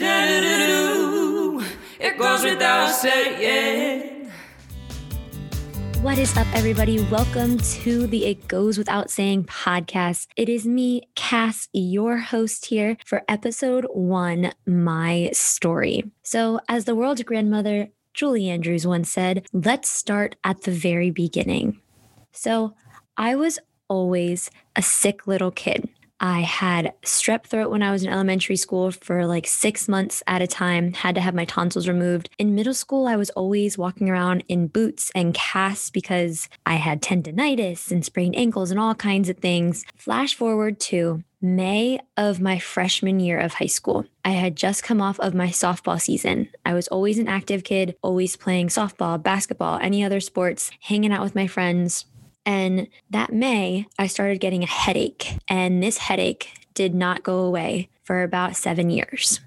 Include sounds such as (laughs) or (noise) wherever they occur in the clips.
It goes without saying. What is up, everybody? Welcome to the It Goes Without Saying podcast. It is me, Cass, your host here for episode one My Story. So, as the world's grandmother, Julie Andrews once said, let's start at the very beginning. So, I was always a sick little kid. I had strep throat when I was in elementary school for like six months at a time, had to have my tonsils removed. In middle school, I was always walking around in boots and casts because I had tendonitis and sprained ankles and all kinds of things. Flash forward to May of my freshman year of high school. I had just come off of my softball season. I was always an active kid, always playing softball, basketball, any other sports, hanging out with my friends. And that May, I started getting a headache, and this headache did not go away for about seven years.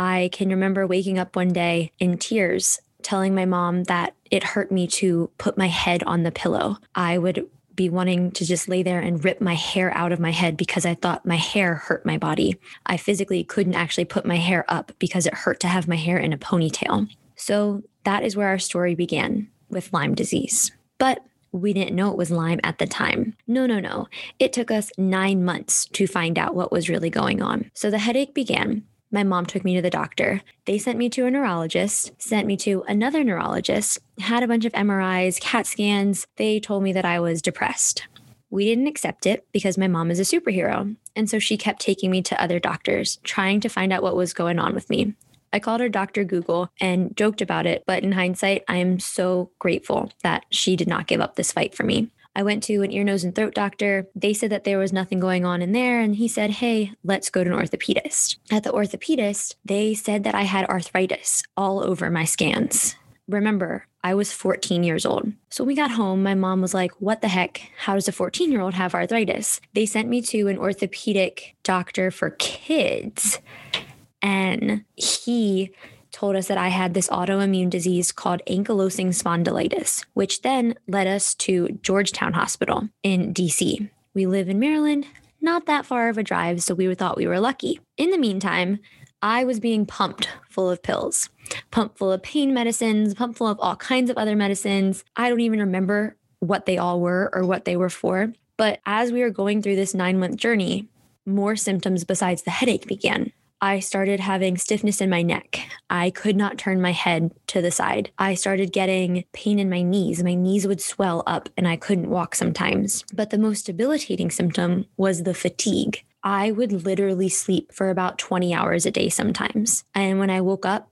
I can remember waking up one day in tears, telling my mom that it hurt me to put my head on the pillow. I would be wanting to just lay there and rip my hair out of my head because I thought my hair hurt my body. I physically couldn't actually put my hair up because it hurt to have my hair in a ponytail. So that is where our story began with Lyme disease. But we didn't know it was Lyme at the time. No, no, no. It took us nine months to find out what was really going on. So the headache began. My mom took me to the doctor. They sent me to a neurologist, sent me to another neurologist, had a bunch of MRIs, CAT scans. They told me that I was depressed. We didn't accept it because my mom is a superhero. And so she kept taking me to other doctors, trying to find out what was going on with me. I called her Dr. Google and joked about it, but in hindsight, I am so grateful that she did not give up this fight for me. I went to an ear, nose, and throat doctor. They said that there was nothing going on in there. And he said, Hey, let's go to an orthopedist. At the orthopedist, they said that I had arthritis all over my scans. Remember, I was 14 years old. So when we got home, my mom was like, What the heck? How does a 14 year old have arthritis? They sent me to an orthopedic doctor for kids. And he told us that I had this autoimmune disease called ankylosing spondylitis, which then led us to Georgetown Hospital in DC. We live in Maryland, not that far of a drive, so we thought we were lucky. In the meantime, I was being pumped full of pills, pumped full of pain medicines, pumped full of all kinds of other medicines. I don't even remember what they all were or what they were for. But as we were going through this nine month journey, more symptoms besides the headache began. I started having stiffness in my neck. I could not turn my head to the side. I started getting pain in my knees. My knees would swell up and I couldn't walk sometimes. But the most debilitating symptom was the fatigue. I would literally sleep for about 20 hours a day sometimes. And when I woke up,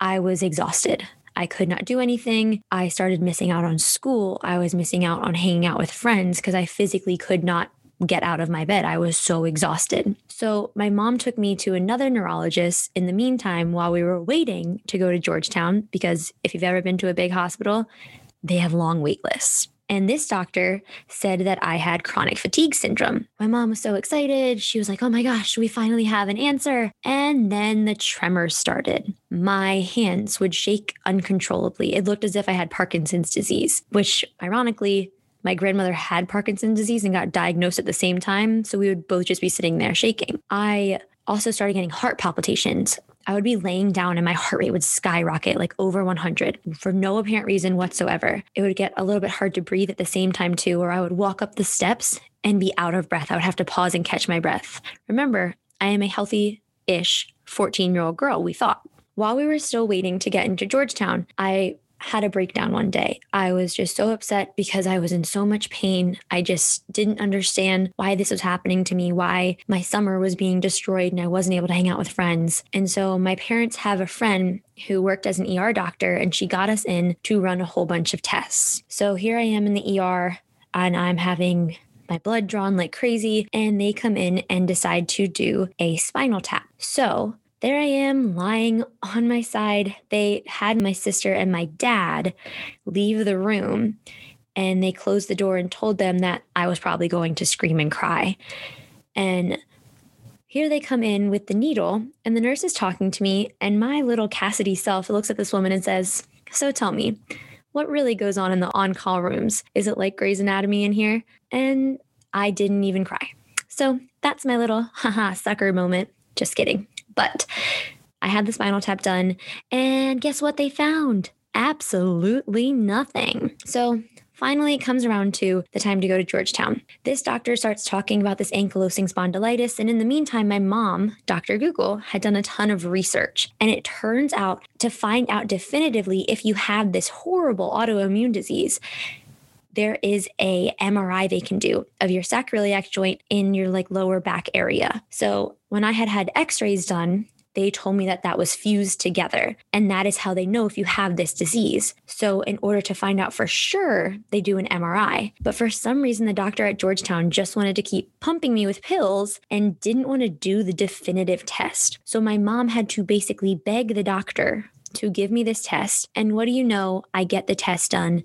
I was exhausted. I could not do anything. I started missing out on school. I was missing out on hanging out with friends because I physically could not get out of my bed. I was so exhausted. So my mom took me to another neurologist in the meantime while we were waiting to go to Georgetown because if you've ever been to a big hospital, they have long wait lists. And this doctor said that I had chronic fatigue syndrome. My mom was so excited. She was like, oh my gosh, we finally have an answer. And then the tremors started. My hands would shake uncontrollably. It looked as if I had Parkinson's disease, which ironically, my grandmother had Parkinson's disease and got diagnosed at the same time. So we would both just be sitting there shaking. I also started getting heart palpitations. I would be laying down and my heart rate would skyrocket like over 100 for no apparent reason whatsoever. It would get a little bit hard to breathe at the same time, too, where I would walk up the steps and be out of breath. I would have to pause and catch my breath. Remember, I am a healthy ish 14 year old girl, we thought. While we were still waiting to get into Georgetown, I had a breakdown one day. I was just so upset because I was in so much pain. I just didn't understand why this was happening to me, why my summer was being destroyed and I wasn't able to hang out with friends. And so my parents have a friend who worked as an ER doctor and she got us in to run a whole bunch of tests. So here I am in the ER and I'm having my blood drawn like crazy, and they come in and decide to do a spinal tap. So there I am lying on my side. They had my sister and my dad leave the room and they closed the door and told them that I was probably going to scream and cry. And here they come in with the needle, and the nurse is talking to me. And my little Cassidy self looks at this woman and says, So tell me, what really goes on in the on call rooms? Is it like Grey's Anatomy in here? And I didn't even cry. So that's my little (laughs) haha sucker moment. Just kidding. But I had the spinal tap done, and guess what they found? Absolutely nothing. So Finally, it comes around to the time to go to Georgetown. This doctor starts talking about this ankylosing spondylitis. And in the meantime, my mom, Dr. Google, had done a ton of research. And it turns out to find out definitively if you have this horrible autoimmune disease, there is a MRI they can do of your sacroiliac joint in your like lower back area. So when I had had x-rays done, they told me that that was fused together. And that is how they know if you have this disease. So, in order to find out for sure, they do an MRI. But for some reason, the doctor at Georgetown just wanted to keep pumping me with pills and didn't want to do the definitive test. So, my mom had to basically beg the doctor to give me this test. And what do you know? I get the test done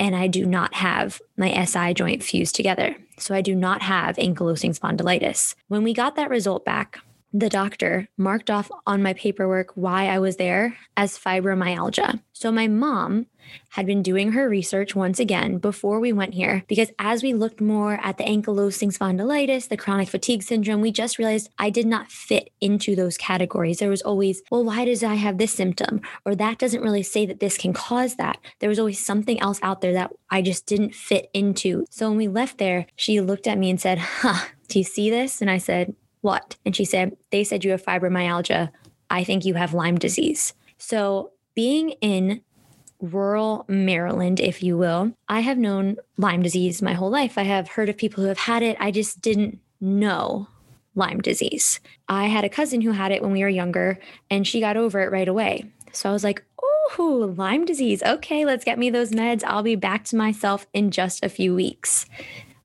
and I do not have my SI joint fused together. So I do not have ankylosing spondylitis. When we got that result back, the doctor marked off on my paperwork why I was there as fibromyalgia. So my mom had been doing her research once again before we went here because as we looked more at the ankylosing spondylitis, the chronic fatigue syndrome, we just realized I did not fit into those categories. There was always, well, why does I have this symptom? Or that doesn't really say that this can cause that. There was always something else out there that I just didn't fit into. So when we left there, she looked at me and said, huh, do you see this? And I said, what? And she said, They said you have fibromyalgia. I think you have Lyme disease. So, being in rural Maryland, if you will, I have known Lyme disease my whole life. I have heard of people who have had it. I just didn't know Lyme disease. I had a cousin who had it when we were younger, and she got over it right away. So I was like, oh, Lyme disease. Okay, let's get me those meds. I'll be back to myself in just a few weeks.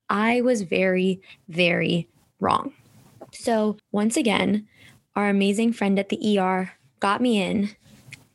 I was very, very wrong. So, once again, our amazing friend at the ER got me in.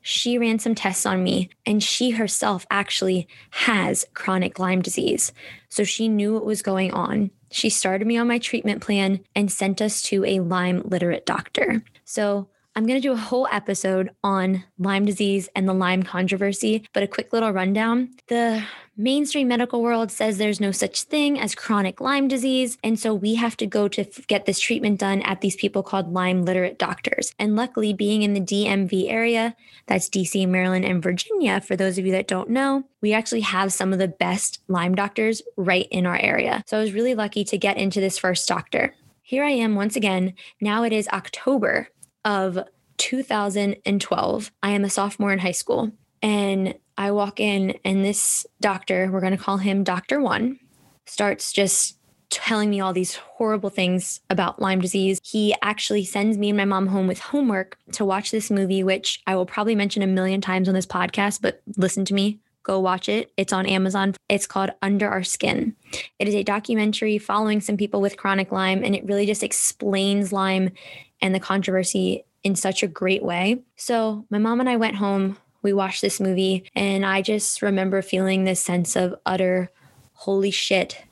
She ran some tests on me, and she herself actually has chronic Lyme disease. So she knew what was going on. She started me on my treatment plan and sent us to a Lyme literate doctor. So I'm going to do a whole episode on Lyme disease and the Lyme controversy, but a quick little rundown. The mainstream medical world says there's no such thing as chronic Lyme disease. And so we have to go to get this treatment done at these people called Lyme literate doctors. And luckily, being in the DMV area, that's DC, Maryland, and Virginia, for those of you that don't know, we actually have some of the best Lyme doctors right in our area. So I was really lucky to get into this first doctor. Here I am once again. Now it is October of 2012. I am a sophomore in high school. And I walk in, and this doctor, we're going to call him Dr. One, starts just telling me all these horrible things about Lyme disease. He actually sends me and my mom home with homework to watch this movie, which I will probably mention a million times on this podcast, but listen to me. Go watch it. It's on Amazon. It's called Under Our Skin. It is a documentary following some people with chronic Lyme, and it really just explains Lyme and the controversy in such a great way. So, my mom and I went home, we watched this movie, and I just remember feeling this sense of utter holy shit,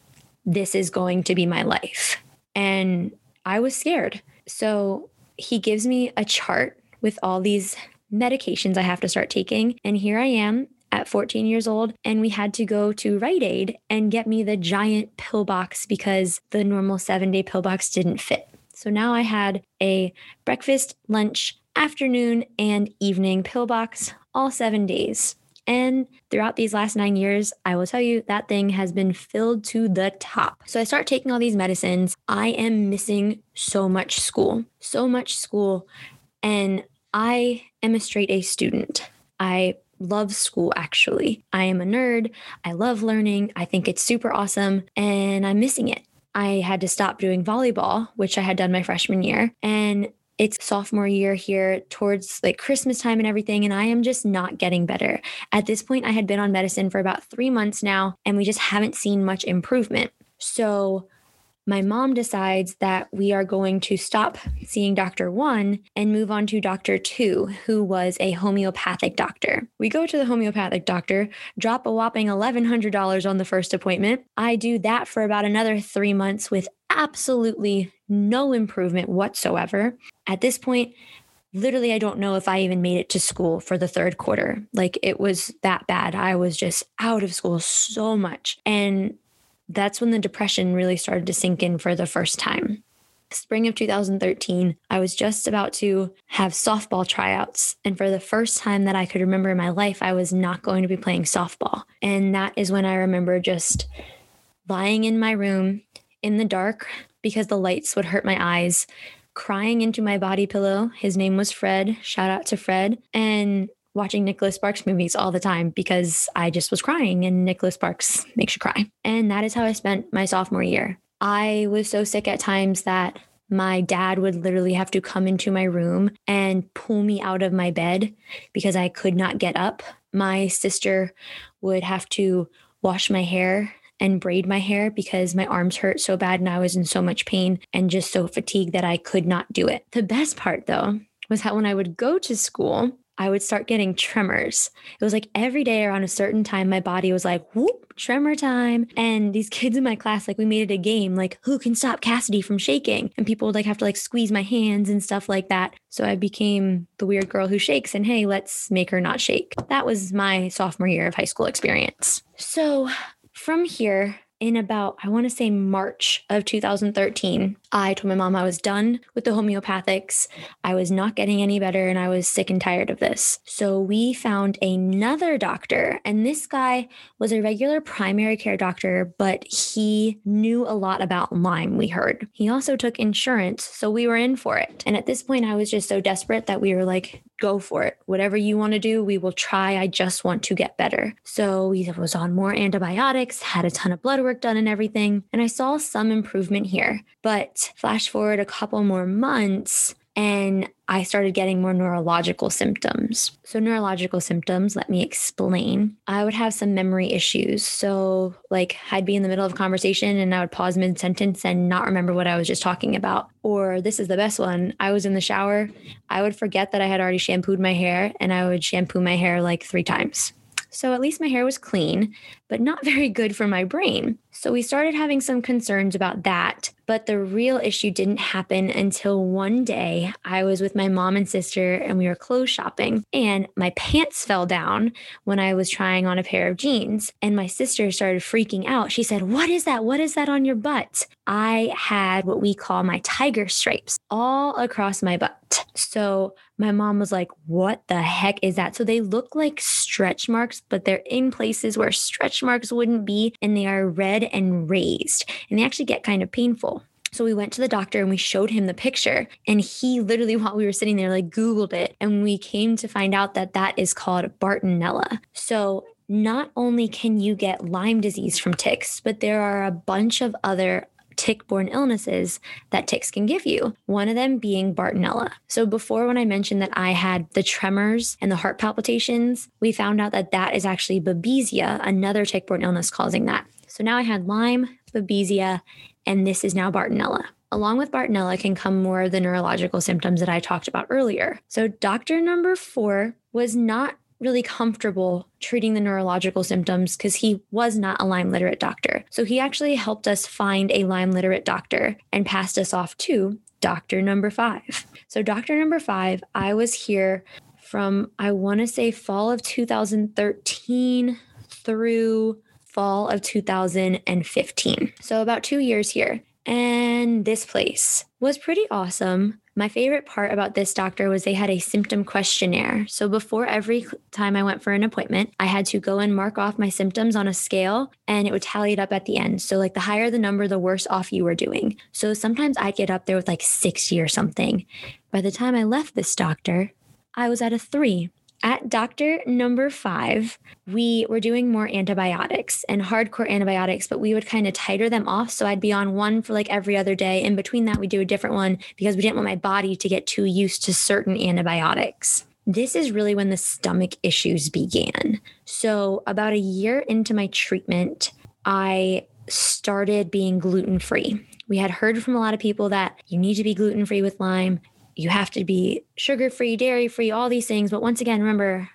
this is going to be my life. And I was scared. So, he gives me a chart with all these medications I have to start taking. And here I am at 14 years old, and we had to go to Rite Aid and get me the giant pill box because the normal seven day pill box didn't fit. So now I had a breakfast, lunch, afternoon, and evening pill box all seven days. And throughout these last nine years, I will tell you that thing has been filled to the top. So I start taking all these medicines. I am missing so much school, so much school. And I am a straight A student. I love school actually. I am a nerd. I love learning. I think it's super awesome and I'm missing it. I had to stop doing volleyball, which I had done my freshman year. And it's sophomore year here towards like Christmas time and everything. And I am just not getting better. At this point, I had been on medicine for about three months now, and we just haven't seen much improvement. So my mom decides that we are going to stop seeing Dr. One and move on to Dr. Two, who was a homeopathic doctor. We go to the homeopathic doctor, drop a whopping $1,100 on the first appointment. I do that for about another three months with absolutely no improvement whatsoever. At this point, literally i don't know if i even made it to school for the third quarter like it was that bad i was just out of school so much and that's when the depression really started to sink in for the first time. spring of 2013, I was just about to have softball tryouts. And for the first time that I could remember in my life, I was not going to be playing softball. And that is when I remember just lying in my room in the dark because the lights would hurt my eyes, crying into my body pillow. His name was Fred. Shout out to Fred. And watching Nicholas Sparks movies all the time because I just was crying and Nicholas Sparks (laughs) makes you cry. And that is how I spent my sophomore year. I was so sick at times that my dad would literally have to come into my room and pull me out of my bed because I could not get up. My sister would have to wash my hair and braid my hair because my arms hurt so bad and I was in so much pain and just so fatigued that I could not do it. The best part though was that when I would go to school, I would start getting tremors. It was like every day around a certain time, my body was like, whoop, tremor time. And these (laughs) kids in my class, like we made it a game, like who can stop Cassidy from shaking? And people would like have to like squeeze my hands and stuff like that. So I became the weird girl who shakes and hey, let's make her not shake. That was my sophomore year of high school experience. So from here, in about, I want to say March of 2013, I told my mom I was done with the homeopathics. I was not getting any better and I was sick and tired of this. So we found another doctor, and this guy was a regular primary care doctor, but he knew a lot about Lyme, we heard. He also took insurance, so we were in for it. And at this point, I was just so desperate that we were like, go for it. Whatever you want to do, we will try. I just want to get better. So he was on more antibiotics, had a ton of blood work done and everything. And I saw some improvement here. But flash forward a couple more months, and I started getting more neurological symptoms. So, neurological symptoms, let me explain. I would have some memory issues. So, like, I'd be in the middle of a conversation and I would pause mid sentence and not remember what I was just talking about. Or, this is the best one I was in the shower, I would forget that I had already shampooed my hair and I would shampoo my hair like three times. So at least my hair was clean, but not very good for my brain. So we started having some concerns about that. But the real issue didn't happen until one day I was with my mom and sister and we were clothes shopping, and my pants fell down when I was trying on a pair of jeans. And my sister started freaking out. She said, What is that? What is that on your butt? I had what we call my tiger stripes all across my butt. So my mom was like, What the heck is that? So they look like stretch marks, but they're in places where stretch marks wouldn't be, and they are red and raised, and they actually get kind of painful. So we went to the doctor and we showed him the picture. And he (laughs) literally, while we were sitting there, like Googled it. And we came to find out that that is called Bartonella. So not only can you get Lyme disease from ticks, but there are a bunch of other tick borne illnesses that ticks can give you, one of them being Bartonella. So, before when I mentioned that I had the tremors and the heart palpitations, we found out that that is actually Babesia, another tick borne illness causing that. So, now I had Lyme, Babesia, and this is now Bartonella. Along with Bartonella can come more of the neurological symptoms that I talked about earlier. So, doctor number four was not really comfortable treating the neurological symptoms because he was not a Lyme literate doctor. So he actually helped us find a Lyme literate doctor and passed us off to doctor number five. So, doctor number five, I was here from, I want to say, fall of 2013 through fall of 2015. So, about two years here. And this place was pretty awesome. My favorite part about this doctor was they had a symptom questionnaire. So before every time I went for an appointment, I had to go and mark off my symptoms on a scale and it would tally it up at the end. So, like, the higher the number, the worse off you were doing. So sometimes I'd get up there with like 60 or something. By the time I left this doctor, I was at a three. At doctor number five, we were doing more antibiotics and hardcore antibiotics, but we would kind of titer them off. So I'd be on one for like every other day. In between that, we do a different one because we didn't want my body to get too used to certain antibiotics. This is really when the stomach issues began. So, about a year into my treatment, I started being gluten free. We had heard from a lot of people that you need to be gluten free with Lyme you have to be sugar free, dairy free, all these things. But once again, remember,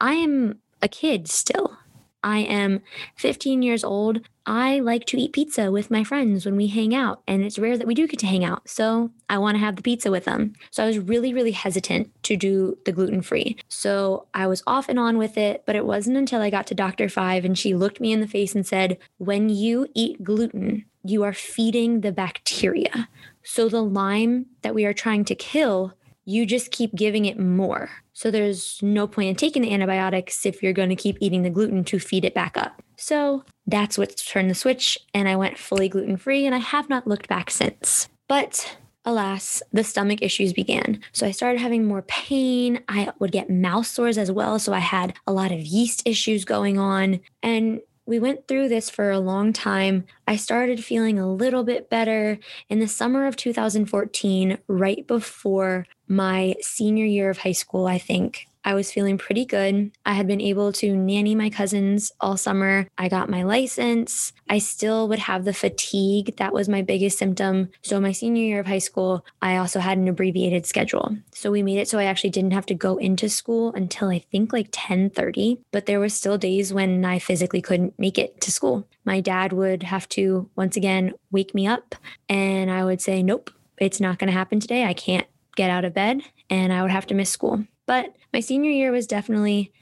I am a kid still. I am 15 years old. I like to eat pizza with my friends when we hang out, and it's rare that we do get to hang out. So I want to have the pizza with them. So I was really, really hesitant to do the gluten free. So I was off and on with it, but it wasn't until I got to Dr. Five and she looked me in the face and said, When you eat gluten, you are feeding the bacteria. So the Lyme that we are trying to kill, you just keep giving it more. So there's no point in taking the antibiotics if you're going to keep eating the gluten to feed it back up. So that's what turned the switch, and I went fully gluten free, and I have not looked back since. But alas, the stomach issues began. So I started having more pain. I would get mouth sores as well. So I had a lot of yeast issues going on. And we went through this for a long time. I started feeling a little bit better in the summer of 2014, right before my senior year of high school, I think. I was feeling pretty good. I had been able to nanny my cousins all summer. I got my license. I still would have the fatigue. That was my biggest symptom. So, my senior year of high school, I also had an abbreviated schedule. So, we made it so I actually didn't have to go into school until I think like 10:30, but there were still days when I physically couldn't make it to school. My dad would have to once again wake me up and I would say, "Nope, it's not going to happen today. I can't get out of bed." And I would have to miss school. But my senior year was definitely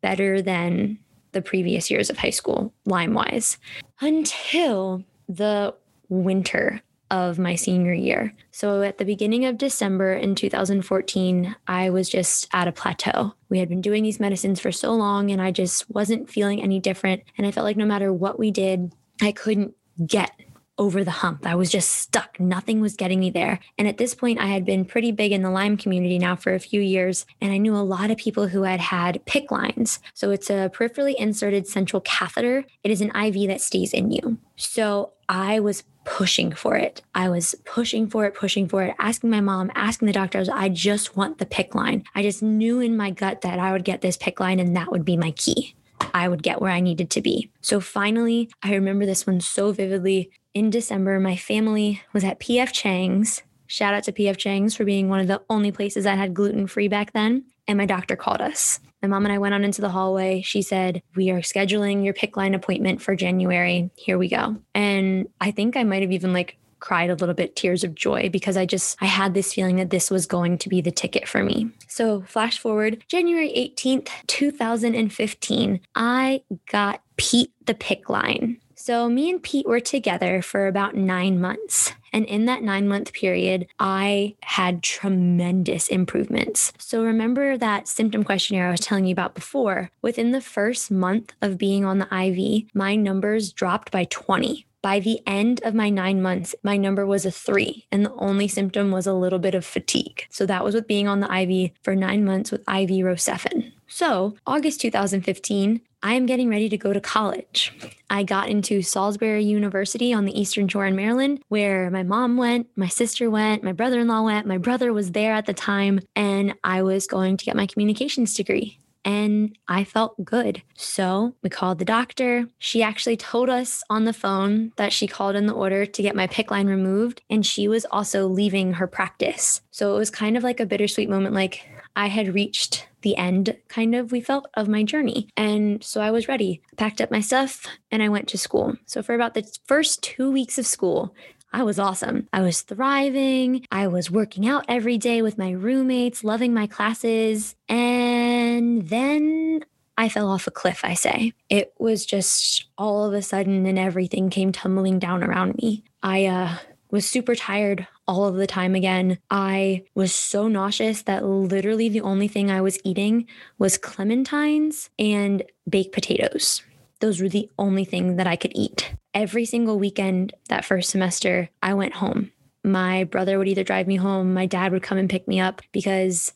better than the previous years of high school, Lyme wise, until the winter of my senior year. So at the beginning of December in 2014, I was just at a plateau. We had been doing these medicines for so long and I just wasn't feeling any different. And I felt like no matter what we did, I couldn't get over the hump. I was just stuck. Nothing was getting me there. And at this point, I had been pretty big in the Lyme community now for a few years, and I knew a lot of people who had had PICC lines. So it's a peripherally inserted central catheter. It is an IV that stays in you. So I was pushing for it. I was pushing for it, pushing for it, asking my mom, asking the doctors, I, just want the PICC line. I just knew in my gut that I would get this PICC line and that would be my key. I would get where I needed to be. So finally, I remember this one so vividly in December, my family was at PF Chang's. Shout out to PF Chang's for being one of the only places that had gluten free back then. And my doctor called us. My mom and I went on into the hallway. She said, We are scheduling your PICC line appointment for January. Here we go. And I think I might have even like cried a little bit tears of joy because I just I had this feeling that this was going to be the ticket for me. So flash forward January 18th, 2015, I got Pete the PICC line. So, me and Pete were together for about nine months. And in that nine month period, I had tremendous improvements. So, remember that symptom questionnaire I was telling you about before? Within the first month of being on the IV, my numbers dropped by 20. By the end of my nine months, my number was a three, and the only symptom was a little bit of fatigue. So that was with being on the IV for nine months with IV Rocephin. So, August 2015, I am getting ready to go to college. I got into Salisbury University on the Eastern Shore in Maryland, where my mom went, my sister went, my brother in law went, my brother was there at the time, and I was going to get my communications degree. And I felt good. So we called the doctor. She actually told us on the phone that she called in the order to get my PICC line removed. And she was also leaving her practice. So it was kind of like a bittersweet moment like, I had reached the end, kind of, we felt, of my journey. And so I was ready, packed up my stuff, and I went to school. So for about the first two weeks of school, I was awesome. I was thriving. I was working out every day with my roommates, loving my classes. And then I fell off a cliff, I say. It was just all of a sudden, and everything came tumbling down around me. I uh, was super tired all of the time again. I was so nauseous that literally the only thing I was eating was clementines and baked potatoes. Those were the only thing that I could eat. Every single weekend that first semester, I went home. My brother would either drive me home, my dad would come and pick me up because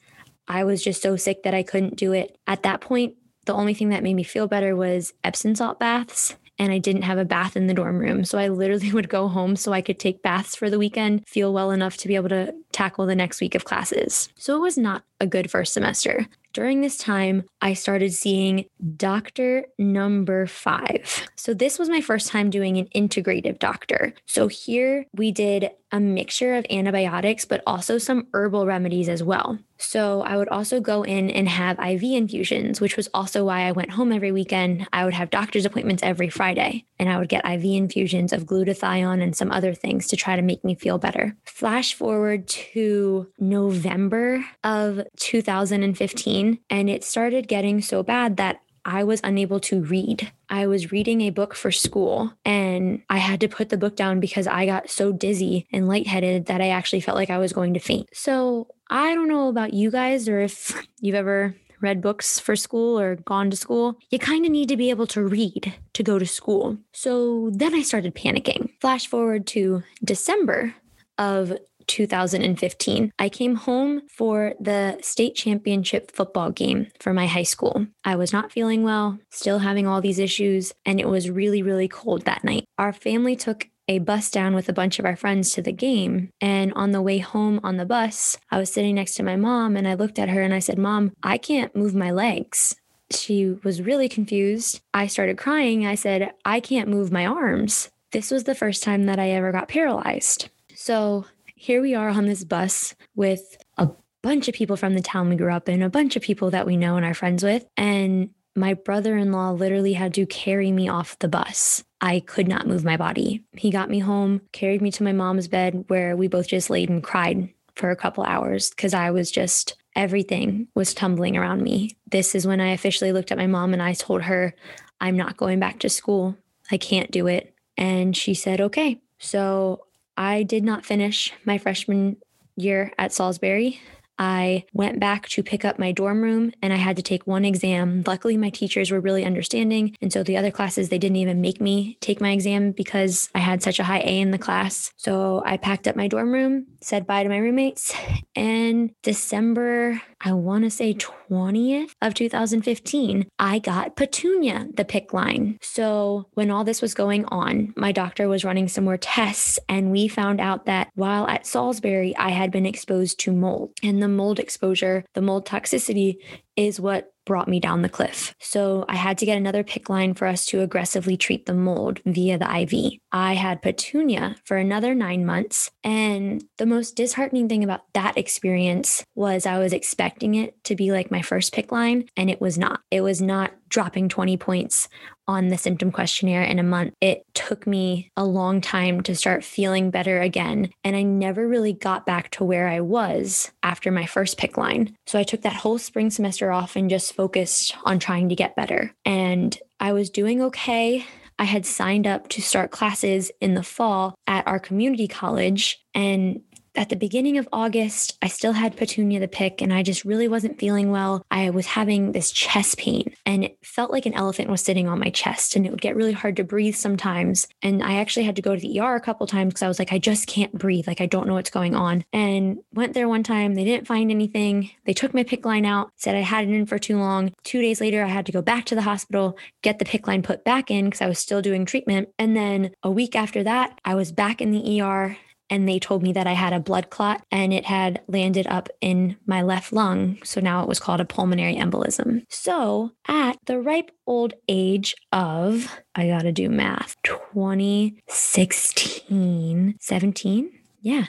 I was just so sick that I couldn't do it. At that point, the only thing that made me feel better was Epsom salt baths and I didn't have a bath in the dorm room. So I literally (laughs) would go home so I could take baths for the weekend, feel well enough to be able to tackle the next week of classes. So it was not a good first semester. During this time, I started seeing doctor number five. So, this was my first time doing an integrative doctor. So, here we did a mixture of antibiotics, but also some herbal remedies as well. So I would also go in and have IV infusions, which was also why I went home every weekend. I would have doctor's appointments every Friday, and I would get IV infusions of glutathione and some other things to try to make me feel better. Flash forward to November of 2015, and it started getting so bad that I was unable to read. I was reading a book for school and I had to put the book down because I got so dizzy and lightheaded that I actually felt like I was going to faint. So I don't know about you guys or if you've ever read books for school or gone to school, you kind of need to be able to read to go to school. So then I started panicking. Flash forward to December of 2015. I came home for the state championship football game for my high school. I was not feeling well, still having all these issues, and it was really, really cold that night. Our family took a bus down with a bunch of our friends to the game. And on the way home on the bus, I was sitting next to my mom and I looked at her and I said, Mom, I can't move my legs. She was really confused. I started crying. I said, I can't move my arms. This was the first time that I ever got paralyzed. So here we are on this bus with a bunch of people from the town we grew up in, a bunch of people that we know and are friends with. And my brother in law literally had to carry me off the bus. I could not move my body. He got me home, carried me to my mom's bed, where we both just laid and cried for a couple hours because I was just, everything was tumbling around me. This is when I officially looked at my mom and I told her, I'm not going back to school. I can't do it. And she said, okay. So I did not finish my freshman year at Salisbury. I went back to pick up my dorm room and I had to take one exam. Luckily, my teachers were really understanding. And so the other classes, they didn't even make me take my exam because I had such a high A in the class. So I packed up my dorm room, said bye to my roommates, and December, I want to say 20th of 2015, I got Petunia, the PICC line. So when all this was going on, my doctor was running some more tests, and we found out that while at Salisbury, I had been exposed to mold. And the mold exposure, the mold toxicity is what brought me down the cliff. So I had to get another PICC line for us to aggressively treat the mold via the IV. I had petunia for another nine months. And the most disheartening thing about that experience was I was expecting it to be like my first PICC line, and it was not. It was not dropping 20 points on the symptom questionnaire in a month. It took me a long time to start feeling better again. And I never really got back to where I was after my first PICC line. So I took that whole spring semester off and just focused on trying to get better. And I was doing okay. I had signed up to start classes in the fall at our community college. And at the beginning of August, I still had Petunia the PICC and I just really wasn't feeling well. I was having this chest pain and it felt like an elephant was sitting on my chest and it would get really hard to breathe sometimes. And I actually had to go to the ER a couple times because I was like, I just can't breathe. Like, I don't know what's going on. And went there one time. They didn't find anything. They took my PICC line out, said I had it in for too long. Two days later, I had to go back to the hospital, get the PICC line put back in because I was still doing treatment. And then a week after that, I was back in the ER and they told me that I had a blood clot and it had landed up in my left lung. So now it was called a pulmonary embolism. So at the ripe old age of, I gotta do math, 2016, 17? Yeah.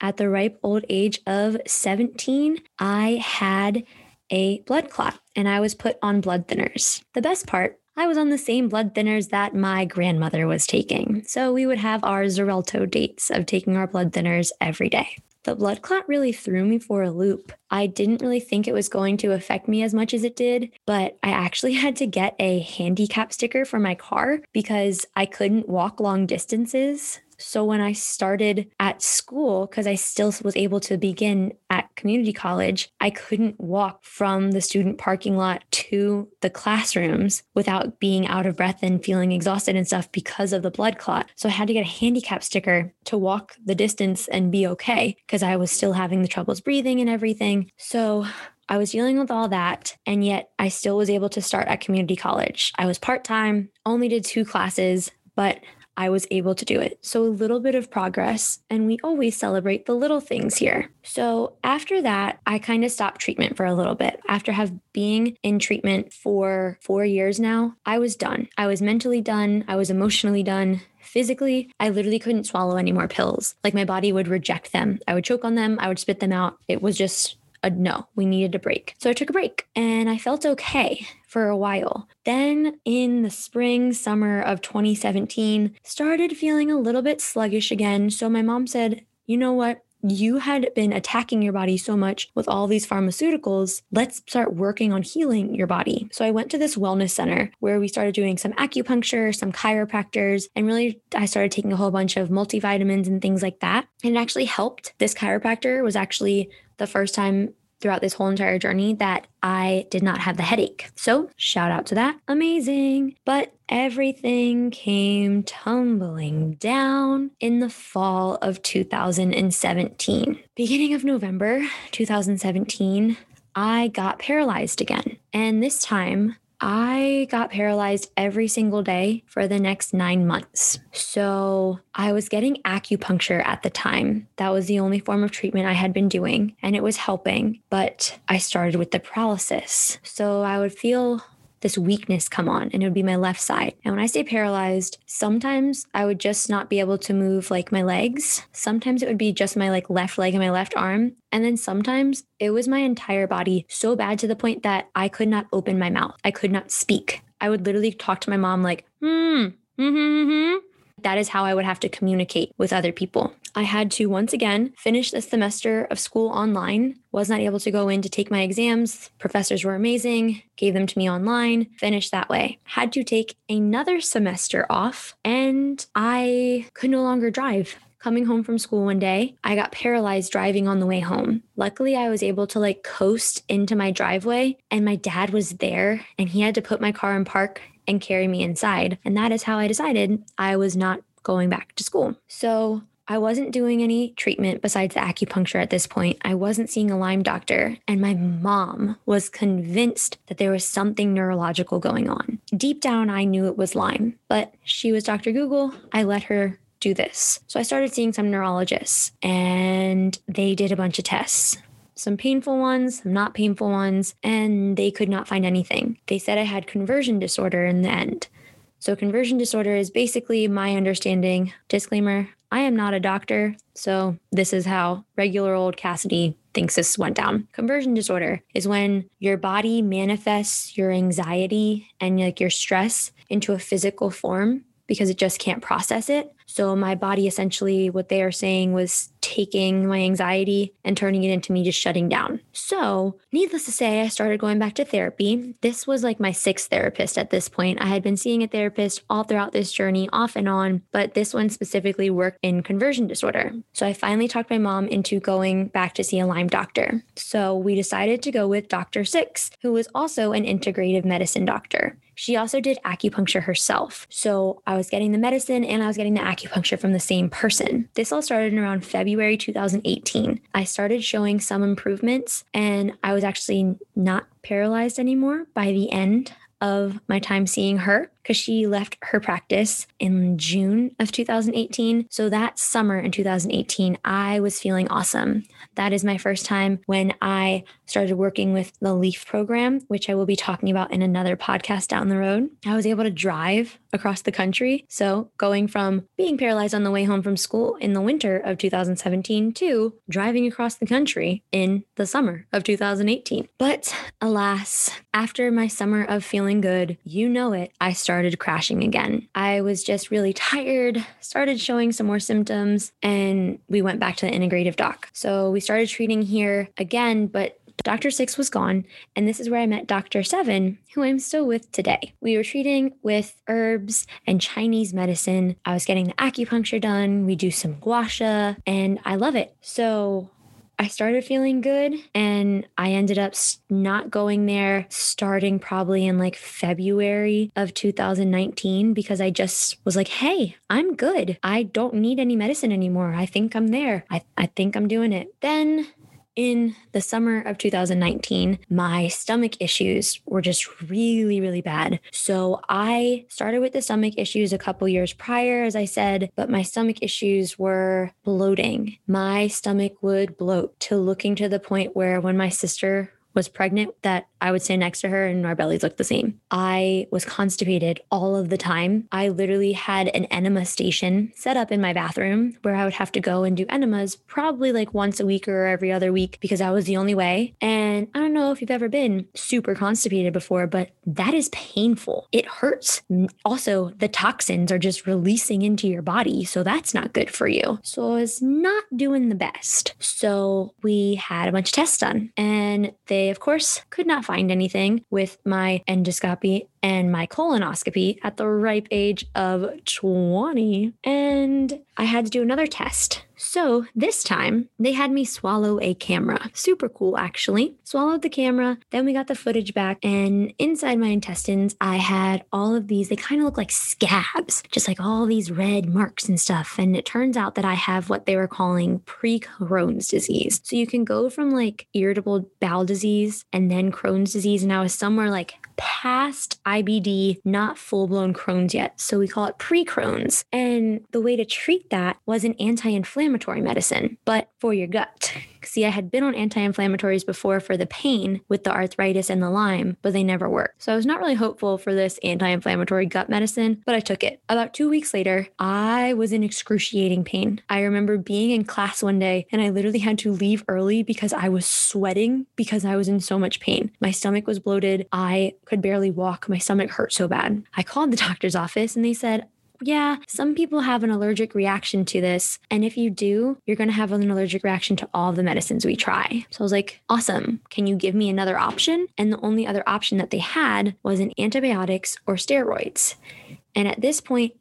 At the ripe old age of 17, I had a blood clot and I was put on blood thinners. The best part I was on the same blood thinners that my grandmother was taking. So we would have our Xarelto dates of taking our blood thinners every day. The blood clot really threw me for a loop. I didn't really think it was going to affect me as much as it did, but I actually (laughs) had to get a handicap sticker for my car because I couldn't walk long distances so when I started at school, because I still was able to begin at community college, I couldn't walk from the student parking lot to the classrooms without being out of breath and feeling exhausted and stuff because of the blood clot. So I had to get a handicap sticker to walk the distance and be okay because I was still having the troubles breathing and everything. So I was dealing with all that, and yet I still was able to start at community college. I was part time, only did two classes, but I was able to do it. So, a little bit of progress, and we always celebrate the little things here. So, after that, I kind of stopped treatment for a little bit. After have being in treatment for 4 years now, I was done. I was mentally done, I was emotionally done. Physically, I literally couldn't swallow any more pills. Like my body would reject them. I would choke on them, I would spit them out. It was just a no, we needed a break. So I took a break and I felt okay for a while. Then in the spring, summer of 2017, started feeling a little bit sluggish again. So my mom said, you know what? you had been attacking your body so much with all these pharmaceuticals. Let's start working on healing your body. So I went to this wellness center where we started doing some acupuncture, some chiropractors, and really I started taking a whole bunch of multivitamins and things like that. And it actually helped. This chiropractor was actually the first time throughout this whole entire journey that I did not have the headache. So, shout out to that. Amazing. But everything came tumbling down in the fall of 2017. Beginning of November 2017, I got paralyzed again. And this time, I got paralyzed every single day for the next nine months. So I was getting acupuncture at the time. That was the only form of treatment I had been doing, and it was helping. But I started with the paralysis. So I would feel this weakness come on and it would be my left side. And when I say paralyzed, sometimes I would just not be able to move like my legs. Sometimes it would be just my like left leg and my left arm. And then sometimes it was my entire body so bad to the point that I could not open my mouth. I could not speak. I would literally talk to my mom like, hmm, mm-hmm, mm-hmm. That is how I would have to communicate with other people. I had to once again finish the semester of school online, was not able to go in to take my exams. Professors were amazing, gave them to me online, finished that way. Had to take another semester off, and I could no longer drive coming home from school one day, I got paralyzed driving on the way home. Luckily, I was able to like coast into my driveway, and my dad was there, and he had to put my car in park and carry me inside. And that is how I decided I was not going back to school. So I wasn't doing any treatment besides the acupuncture at this point. I wasn't seeing a Lyme doctor, and my mom was convinced that there was something neurological going on. Deep down, I knew it was Lyme, but she was Dr. Google. I let her do this. So I started seeing some neurologists, and they did a bunch of tests some painful ones, some not painful ones, and they could not find anything. They said I had conversion disorder in the end. So, conversion disorder is basically my understanding. Disclaimer I am not a doctor, so this is how regular old Cassidy thinks this went down. Conversion disorder is when your body manifests your anxiety and like your stress into a physical form because it just can't process it. So my body essentially what they are saying was taking my anxiety and turning it into me just shutting down. So, needless to say, I started going back to therapy. This was like my sixth therapist at this point. I had been seeing a therapist all throughout this journey, off and on, but this one specifically worked in conversion disorder. So, I finally talked my mom into going back to see a Lyme doctor. So, we decided to go with Dr. Six, who was also an integrative medicine doctor. She also did acupuncture herself. So I was getting the medicine and I was getting the acupuncture from the same person. This all started in around February 2018. I started showing some improvements and I was actually not paralyzed anymore by the end of my time seeing her because she left her practice in June of 2018. So that summer in 2018, I was feeling awesome. That is my first time when I started working with the LEAF program, which I will be talking about in another podcast down the road. I was able to drive across the country. So going from being paralyzed on the way home from school in the winter of 2017 to driving across the country in the summer of 2018. But alas, after my summer of feeling good, you know it, I started started crashing again. I was just really tired, started showing some more symptoms, and we went back to the integrative doc. So we started treating here again, but Dr. Six was gone, and this is where I met Dr. Seven, who I'm still with today. We were treating with herbs and Chinese medicine. I was getting the acupuncture done. We do some gua sha, and I love it. So I started feeling good and I ended up not going there starting probably in like February of 2019 because I just was like, hey, I'm good. I don't need any medicine anymore. I think I'm there. I, I think I'm doing it. Then in the summer of 2019, my stomach issues were just really, really bad. So I started with the stomach issues a couple years prior, as I said, but my stomach issues were bloating. My stomach would bloat to looking to the point where when my sister was pregnant that I would stand next to her and our bellies looked the same. I was constipated all of the time. I literally had an enema station set up in my bathroom where I would have to go and do enemas probably like once a week or every other week because that was the only way. And I don't know if you've ever been super constipated before, but that is painful. It hurts. Also, the toxins are just releasing into your body. So that's not good for you. So I was not doing the best. So we had a bunch of tests done. And they, of course, could not find anything with my endoscopy and my colonoscopy at the ripe age of 20. And I had to do another test. So this time they had me swallow a camera. Super cool, actually. Swallowed the camera, then we got the footage back, and inside my intestines, I had all of these, they kind of look like scabs, just like all these red marks and stuff. And it turns out that I have what they were calling pre Crohn's disease. So you can go from like irritable bowel disease and then Crohn's disease, and I was somewhere like past IBD, not full blown Crohn's yet. So we call it pre Crohn's. And the way to treat that was an anti inflammatory medicine, but for your gut. See, I had been on anti inflammatories before for the pain with the arthritis and the Lyme, but they never worked. So I was not really hopeful for this anti inflammatory gut medicine, but I took it. About two weeks later, I was in excruciating pain. I remember being in class one day and I literally had to leave early because I was sweating because I was in so much pain. My stomach was bloated. I could barely walk. My stomach hurt so bad. I called the (laughs) doctor's office and they said, yeah, some people have an allergic reaction to this. And if you do, you're going to have an allergic reaction to all the medicines we try. So I was like, awesome. Can you give me another option? And the only other option that they had was an antibiotics or steroids. And at this point,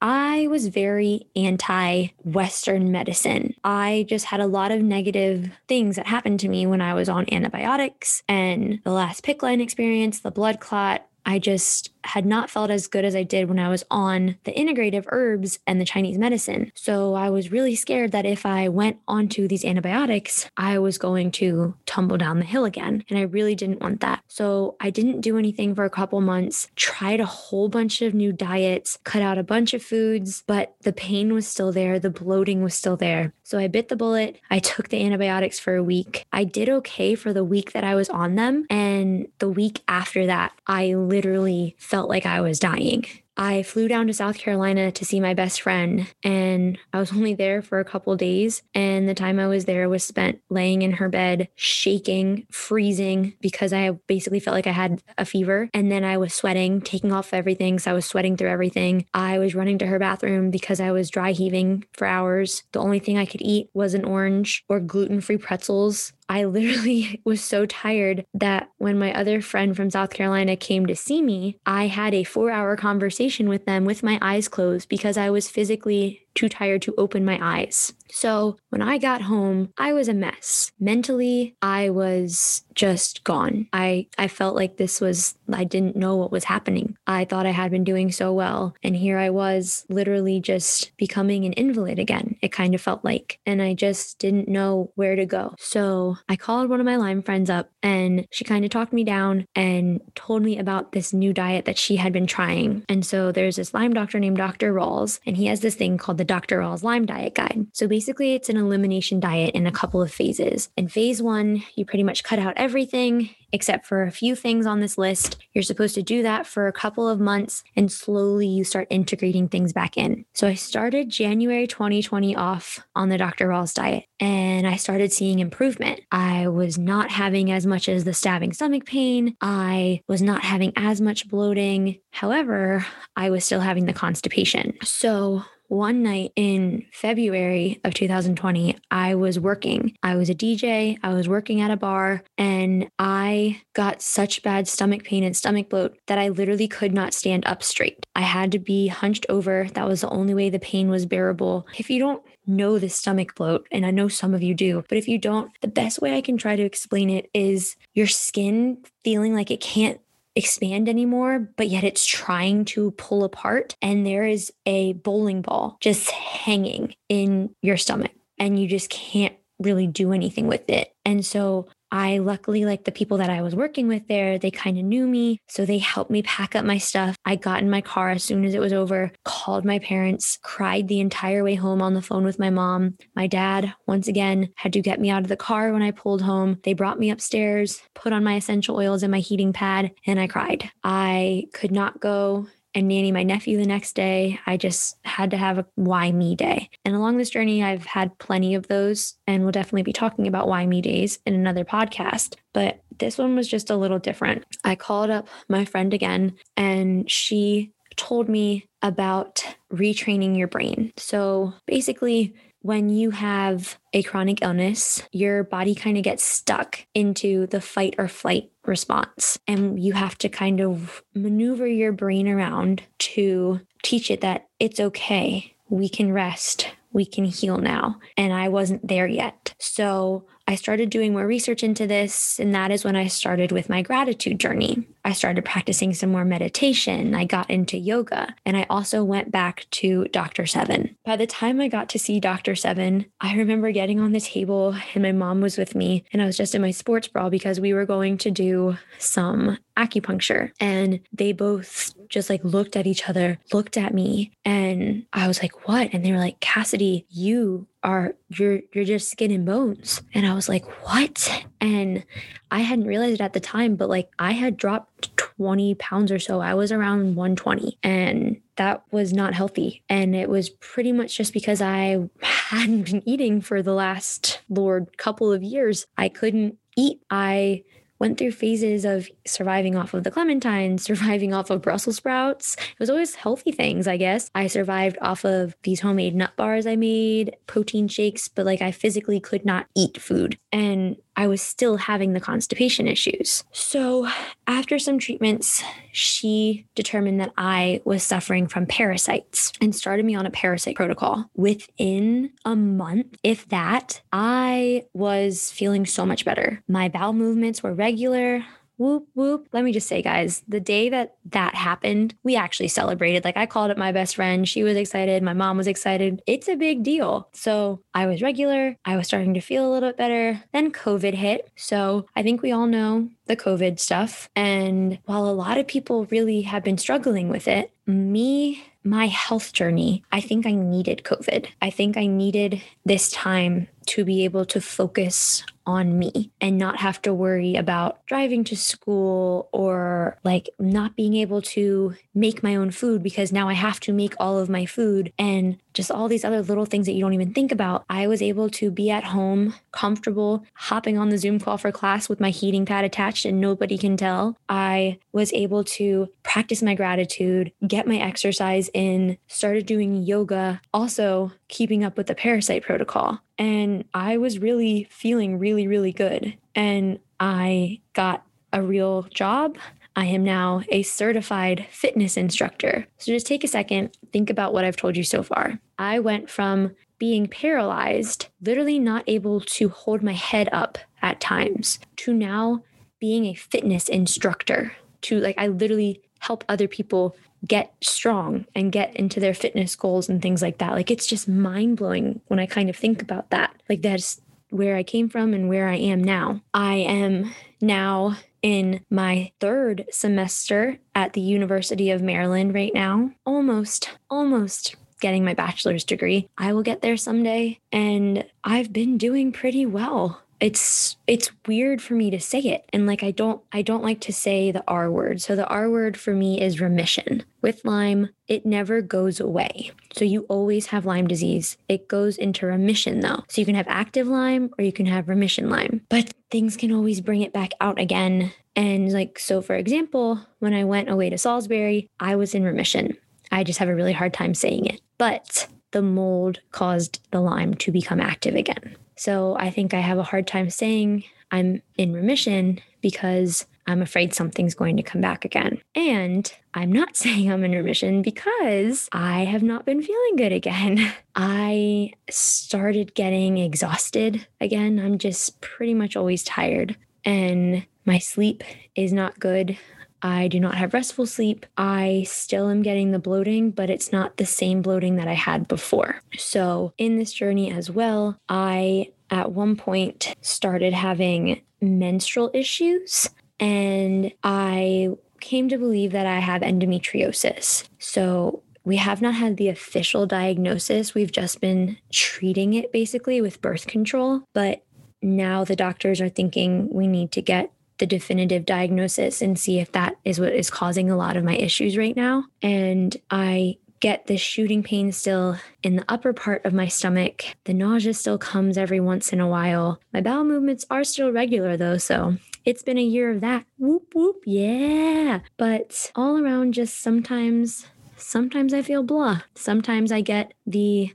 I was very anti Western medicine. I just had a lot of negative things that happened to me when I was on antibiotics and the last PICC line experience, the blood clot. I just had not felt as good as I did when I was on the integrative herbs and the Chinese medicine. So I was really scared that if I went onto these antibiotics, I was going to tumble down the hill again. And I really didn't want that. So I didn't do anything for a couple months, tried a whole bunch of new diets, cut out a bunch of foods, but the pain was still there. The bloating was still there. So I bit the bullet. I took the antibiotics for a week. I did okay for the week that I was on them. And the week after that, I literally felt felt like I was dying. I flew down to South Carolina to see my best friend, and I was (laughs) only there for a couple days. And the time I was there was spent laying in her bed, shaking, freezing because I basically felt like I had a fever. And then I was sweating, taking off everything. So I was sweating through everything. I was running to her bathroom because I was dry heaving for hours. The only thing I could eat was an orange or gluten free pretzels. I literally (laughs) was so tired that when my other friend from South Carolina came to see me, I had a four hour conversation with them with my eyes closed because I was physically too tired to open my eyes. So when I got home, I was a mess. Mentally, I was just gone. I, I felt like this was, I didn't know what was happening. I thought I had been doing so well. And here I was literally just becoming an invalid again. It kind of felt like, and I just didn't know where to go. So I called one of my Lyme friends up and she kind of talked me down and told me about this new diet that she had been trying. And so there's this Lyme doctor named Dr. Rawls, and he has this thing called the Dr. Rawls Lyme Diet Guide. So basically, it's an elimination diet in a couple of phases. In phase one, you pretty much cut out everything except for a few things on this list. You're supposed to do that for a couple of months and slowly you start integrating things back in. So I started January 2020 off on the Dr. Rawls diet and I started seeing improvement. I was not having as much as the stabbing stomach pain. I was not having as much bloating. However, I was still having the constipation. So one night in February of 2020, I was working. I was a DJ, I was working at a bar, and I got such bad stomach pain and stomach bloat that I literally could not stand up straight. I had to be hunched over. That was the only way the pain was bearable. If you don't know the stomach bloat, and I know some of you do, but if you don't, the best way I can try to explain it is your skin feeling like it can't expand anymore, but yet it's trying to pull apart. And there is a bowling ball just hanging in your stomach, and you just can't really do anything with it. And so I luckily, like the people that I was working with there, they kind of knew me. So they helped me pack up my stuff. I got in my car as soon as it was over, called my parents, cried the entire way home on the phone with my mom. My dad, once again, had to get me out of the car when I pulled home. They brought me upstairs, put on my essential oils and my heating pad, and I cried. I could not go and nanny my nephew the next day. I just had to have a why me day. And along this journey, I've had plenty of those, and we'll definitely be talking about why me days in another podcast. But this one was just a little different. I called up my friend again, and she told me about retraining your brain. So basically, when you have a chronic illness, your body kind of gets stuck into the fight or flight response. And you have to kind of maneuver your brain around to teach it that it's okay. We can rest. We can heal now. And I wasn't there yet. So I started doing more research into this, and that is when I started with my gratitude journey. I started practicing some more meditation. I got into yoga, and I also went back to Dr. Seven. By the time I got to see Dr. Seven, I remember getting on the table, and my mom was with me, and I was just in my sports bra because we were going to do some acupuncture. And they both just like looked at each other, looked at me, and I was like, "What?" And they were like, "Cassidy, you are you're you're just skin and bones." And I was like, "What?" And I hadn't realized it at the time, but like I had dropped 20 pounds or so. I was around 120 and that was not healthy. And it was pretty much just because I hadn't been eating for the last Lord couple of years. I couldn't eat. I went through phases of surviving off of the clementines, (laughs) surviving off of Brussels sprouts. It was always healthy things, I guess. I survived off of these homemade nut bars I made, protein shakes, but like I physically could not eat food. And I was still having the constipation issues. So, after some treatments, she determined that I was suffering from parasites and started me on a parasite protocol. Within a month, if that, I was feeling so much better. My bowel movements were regular whoop whoop. Let me just say guys the day that that happened we actually celebrated. Like i called up my best friend. She was excited. My mom was excited. It's a big deal. So i was regular. I was starting to feel a little bit better. Then covid hit. So i think we all know the covid stuff. And while a lot of people really have been struggling with it me my health journey, I think I needed COVID. I think I needed this time to be able to focus on me and not have to worry about driving to school or like not being able to make my own food because now I have to make all of my food and just all these other little things that you don't even think about. I was able to be at home, comfortable, hopping on the Zoom call for class with my heating pad attached and nobody can tell. I was able to practice my gratitude, get my exercise in, started doing yoga, also keeping up with the parasite protocol. And I was really feeling really, really good. And I got a real job. I am now a certified fitness instructor. So just take a second, think about what I've told you so far. I went from being paralyzed, literally not able to hold my head up at times, to now being a fitness instructor. To like, I literally help other people get strong and get into their fitness goals and things like that. Like it's just mind blowing when I kind of think about that. Like that's where I came from and where I am now. I am now in my third semester at the University of Maryland right now. Almost, almost getting my bachelor's degree. I will get there someday and I've been doing pretty well it's it's weird for me to say it. And like i don't i don't like to say the r word. So the r word for me is remission. With lyme it never goes away. So you always have lyme disease. It goes into remission though. So you can have active lyme or you can have remission lyme. But things can always bring it back out again. And like so for example when i went away to salisbury i was in remission. I just have a really hard time saying it. But the mold caused the lyme to become active again so I think I have a hard time saying I'm in remission because I'm afraid something's going to come back again. And I'm not (laughs) saying I'm in remission because I have not been feeling good again. (laughs) I started getting exhausted again. I'm just pretty much always tired, and my sleep is not good. I do not have restful sleep. I still am getting the bloating, but it's not the same bloating that I had before. So, in this journey as well, I at one point started having menstrual issues and I came to believe that I have endometriosis. So we have not had the official diagnosis. We've just been treating it basically with birth control. But now the doctors are thinking we need to get the definitive diagnosis and see if that is what is causing a lot of my issues right now. And I get this shooting pain still in the upper part of my stomach. The nausea still comes every once in a while. My bowel movements are still regular though, so it's been a year of that. Whoop, whoop, yeah. But all around, just sometimes, sometimes I feel blah. Sometimes I get the.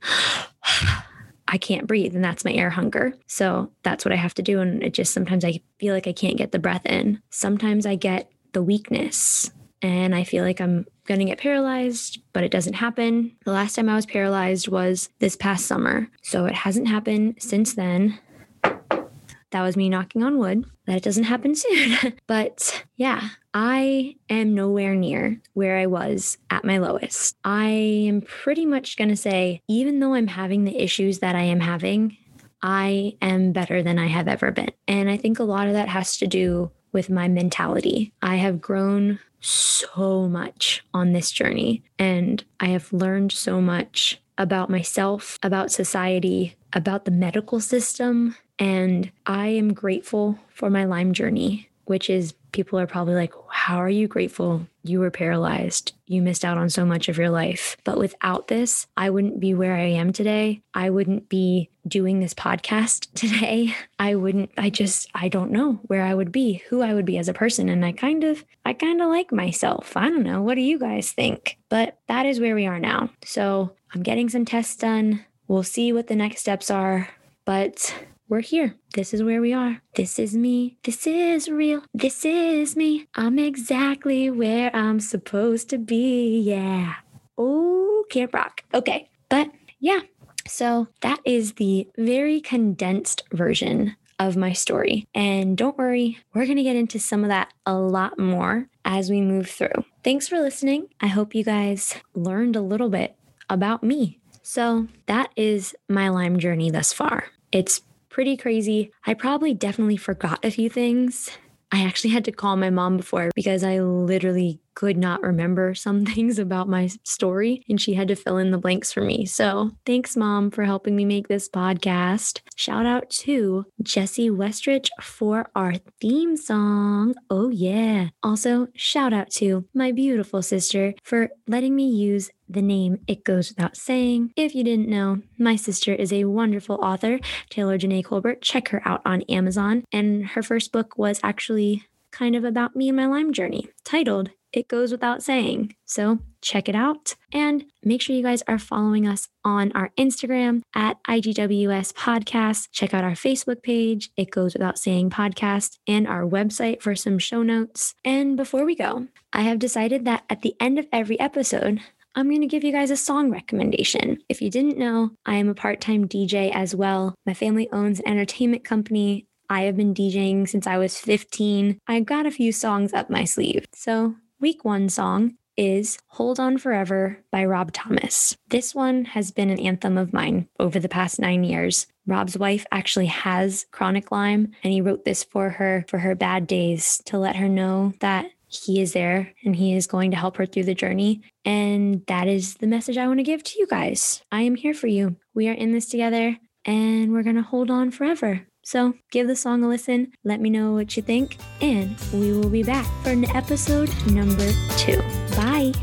I can't breathe, and that's my air hunger. So that's what I have to do. And it just sometimes I feel like I can't get the breath in. Sometimes I get the weakness and I feel like I'm going to get paralyzed, but it doesn't happen. The last time I was paralyzed was this past summer. So it hasn't happened since then. That was me knocking on wood that it doesn't happen (laughs) soon. but yeah, I am nowhere near where I was at my lowest. I am pretty much going to say, even though I'm having the issues that I am having, I am better than I have ever been. And I think a lot of that has to do with my mentality. I have grown so much on this journey and I have learned so much about myself, about society, about the medical system, and I am grateful for my Lyme journey, which is people are probably like, How are you grateful? You were paralyzed. You missed out on so much of your life. But without this, I wouldn't be where I am today. I wouldn't be doing this podcast (laughs) today. I wouldn't, I just, I don't know where I would be, who I would be as a person. And I kind of, I kind of like myself. I don't know. What do you guys think? But that is where we are now. So I'm getting some tests done. We'll see what the next steps are. But we're here. This is where we are. This is me. This is real. This is me. I'm exactly where I'm supposed to be. Yeah. Oh, Camp Rock. Okay. But yeah. So that is the very condensed version of my story. And don't worry, we're going to get into some of that a lot more as we move through. Thanks for listening. I hope you guys learned a little bit about me. So that is my Lyme journey thus far. It's pretty crazy. I probably definitely forgot a few things. I actually had to call my mom before because I literally could not remember some (laughs) things about my story and she had to fill in the blanks for me. So thanks, mom, for helping me make this podcast. Shout out to Jesse Westrich for our theme song. Oh, yeah. Also, shout out to my beautiful sister for letting me use the name It Goes Without Saying. If you didn't know, my sister is a wonderful author, Taylor Janae Colbert. Check her out on Amazon. And her first book was actually kind of about me and my Lyme journey, titled It Goes Without Saying. So check it out and make sure you guys are following us on our Instagram at IGWS Podcast. Check out our Facebook page, It Goes Without Saying Podcast, and our website for some show notes. And before we go, I have decided that at the end of every episode, I'm going to give you guys a song recommendation. If you didn't know, I am a part time DJ as well. My family owns an entertainment company. I have been DJing since I was 15. I've got a few songs up my sleeve. So, week one song is Hold On Forever by Rob Thomas. This one has been an anthem of mine over the past nine years. Rob's wife actually has chronic Lyme, and he wrote this for her for her bad days to let her know that he is there and he is going to help her through the journey. And that is the message I want to give to you guys. I am here for you. We are in this together and we're going to hold on forever. So give the song a listen, let me know what you think, and we will be back for an episode number two. Bye.